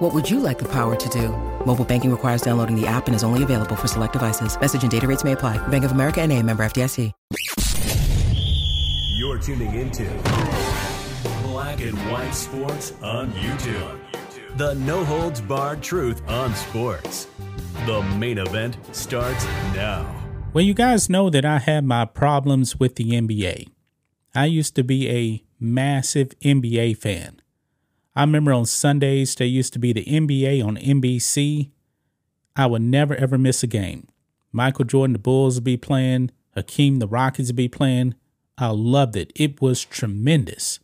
What would you like the power to do? Mobile banking requires downloading the app and is only available for select devices. Message and data rates may apply. Bank of America and a member FDIC. You're tuning into Black and White Sports on YouTube. The no holds barred truth on sports. The main event starts now. Well, you guys know that I had my problems with the NBA. I used to be a massive NBA fan. I remember on Sundays, there used to be the NBA on NBC. I would never ever miss a game. Michael Jordan, the Bulls would be playing, Hakeem, the Rockets would be playing. I loved it. It was tremendous.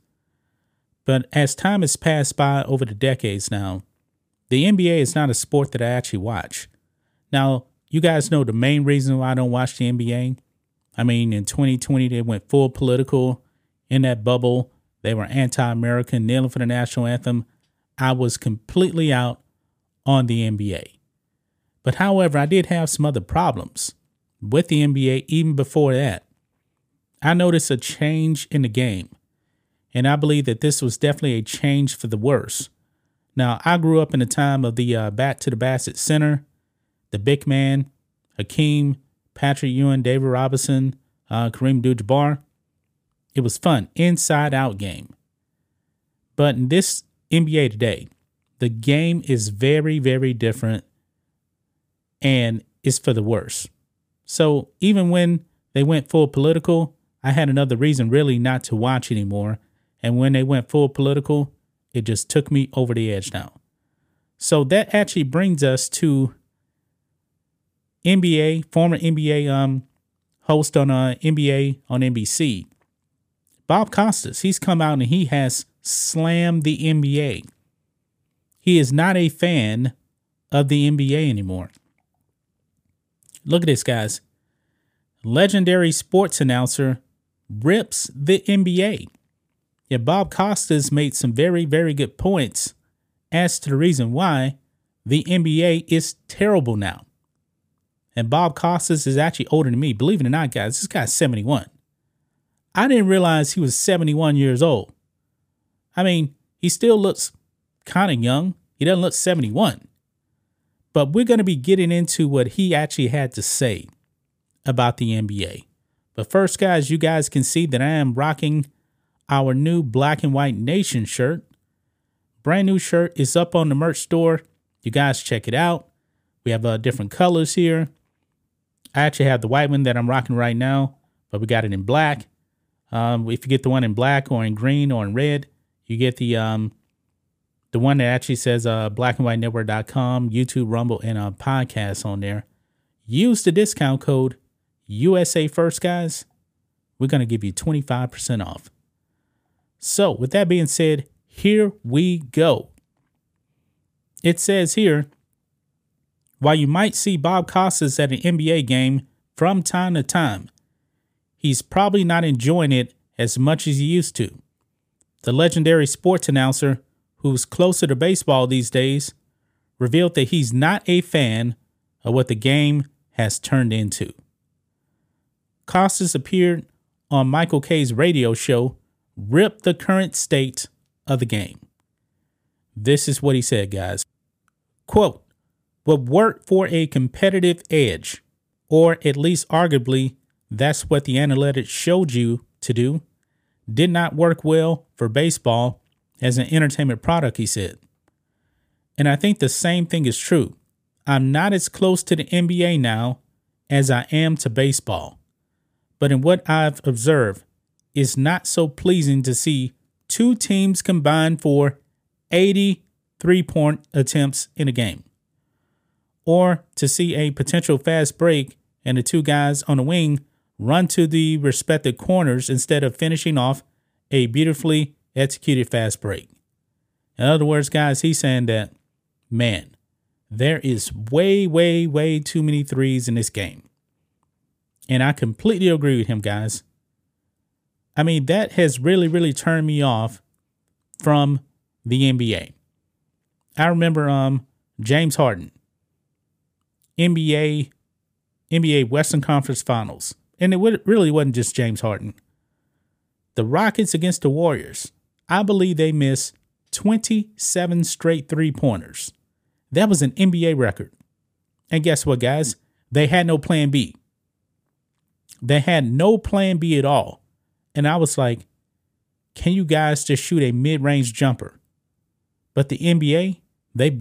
But as time has passed by over the decades now, the NBA is not a sport that I actually watch. Now, you guys know the main reason why I don't watch the NBA. I mean, in 2020, they went full political in that bubble. They were anti American, kneeling for the national anthem. I was completely out on the NBA. But however, I did have some other problems with the NBA even before that. I noticed a change in the game, and I believe that this was definitely a change for the worse. Now, I grew up in the time of the uh, Back to the Basket Center, the big man, Hakeem, Patrick Ewing, David Robinson, uh, Kareem Abdul-Jabbar. It was fun, inside out game. But in this NBA today, the game is very, very different and it's for the worse. So even when they went full political, I had another reason really not to watch anymore. And when they went full political, it just took me over the edge now. So that actually brings us to NBA, former NBA um, host on uh, NBA on NBC, Bob Costas. He's come out and he has slammed the NBA. He is not a fan of the NBA anymore. Look at this, guys. Legendary sports announcer rips the NBA. Yeah, Bob Costas made some very, very good points as to the reason why the NBA is terrible now. And Bob Costas is actually older than me. Believe it or not, guys, this guy's 71. I didn't realize he was 71 years old. I mean, he still looks kind of young. He doesn't look 71. But we're going to be getting into what he actually had to say about the NBA. But first, guys, you guys can see that I am rocking our new Black and White Nation shirt. Brand new shirt is up on the merch store. You guys check it out. We have uh, different colors here. I actually have the white one that I'm rocking right now, but we got it in black. Um, if you get the one in black or in green or in red, you get the um, the one that actually says uh, blackandwhitenetwork.com, YouTube, Rumble, and a uh, podcast on there. Use the discount code USA First, guys. We're going to give you 25% off. So, with that being said, here we go. It says here while you might see Bob Costas at an NBA game from time to time, he's probably not enjoying it as much as he used to. The legendary sports announcer, who's closer to baseball these days, revealed that he's not a fan of what the game has turned into. Costas appeared on Michael Kay's radio show, Rip the Current State of the Game. This is what he said, guys. Quote, what worked for a competitive edge, or at least arguably that's what the analytics showed you to do, did not work well for baseball as an entertainment product, he said. And I think the same thing is true. I'm not as close to the NBA now as I am to baseball. But in what I've observed, it's not so pleasing to see two teams combine for 80 three point attempts in a game. Or to see a potential fast break and the two guys on the wing run to the respective corners instead of finishing off a beautifully executed fast break. In other words, guys, he's saying that, man, there is way, way, way too many threes in this game. And I completely agree with him, guys. I mean, that has really, really turned me off from the NBA. I remember um James Harden, NBA, NBA Western Conference Finals, and it really wasn't just James Harden. The Rockets against the Warriors. I believe they missed 27 straight three pointers. That was an NBA record. And guess what, guys? They had no plan B. They had no plan B at all. And I was like, can you guys just shoot a mid range jumper? But the NBA, they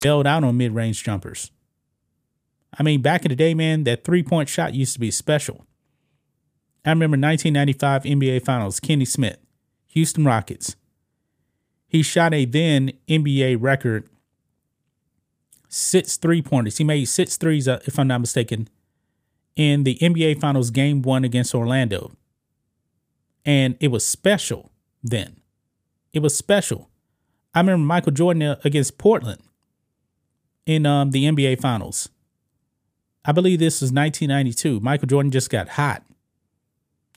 bailed out on mid range jumpers. I mean, back in the day, man, that three point shot used to be special. I remember 1995 NBA Finals, Kenny Smith, Houston Rockets. He shot a then NBA record six three pointers. He made six threes, uh, if I'm not mistaken, in the NBA Finals game one against Orlando. And it was special then. It was special. I remember Michael Jordan uh, against Portland in um, the NBA Finals. I believe this was 1992. Michael Jordan just got hot.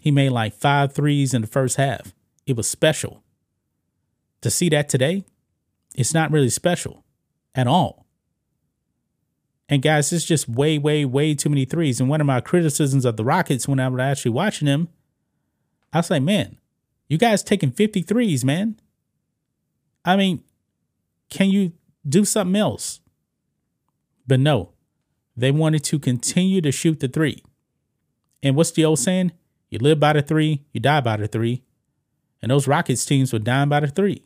He made like five threes in the first half. It was special. To see that today, it's not really special at all. And guys, it's just way, way, way too many threes. And one of my criticisms of the Rockets when I was actually watching them, I was like, man, you guys taking 53s, man. I mean, can you do something else? But no, they wanted to continue to shoot the three. And what's the old saying? You live by the three, you die by the three. And those Rockets teams were dying by the three.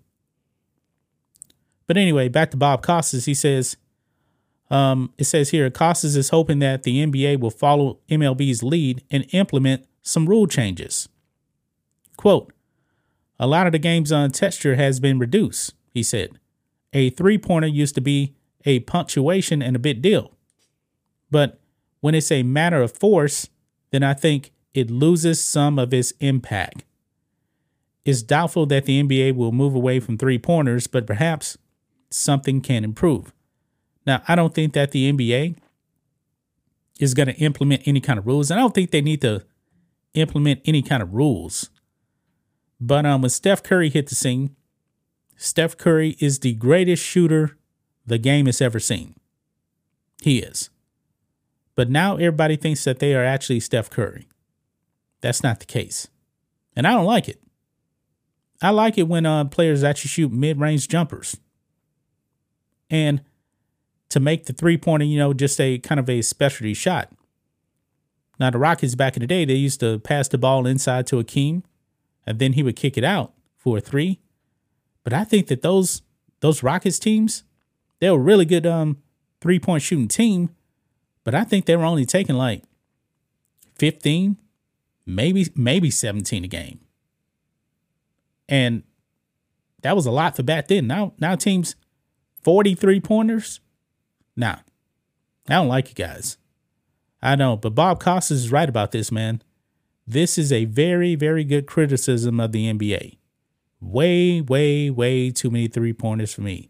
But anyway, back to Bob Costas. He says, um, it says here, Costas is hoping that the NBA will follow MLB's lead and implement some rule changes. Quote, a lot of the game's on texture has been reduced, he said. A three pointer used to be a punctuation and a bit deal. But when it's a matter of force, then I think it loses some of its impact. It's doubtful that the NBA will move away from three pointers, but perhaps something can improve. Now, I don't think that the NBA is going to implement any kind of rules. And I don't think they need to implement any kind of rules. But um, when Steph Curry hit the scene, Steph Curry is the greatest shooter the game has ever seen. He is. But now everybody thinks that they are actually Steph Curry. That's not the case. And I don't like it. I like it when uh, players actually shoot mid range jumpers. And to make the three pointer, you know, just a kind of a specialty shot. Now, the Rockets back in the day, they used to pass the ball inside to Hakeem, and then he would kick it out for a three. But I think that those those Rockets teams, they're a really good um three point shooting team, but I think they were only taking like 15, maybe maybe 17 a game. And that was a lot for back then. Now now teams 43 pointers. Nah. I don't like you guys. I know, but Bob Costas is right about this, man. This is a very, very good criticism of the NBA. Way, way, way too many three pointers for me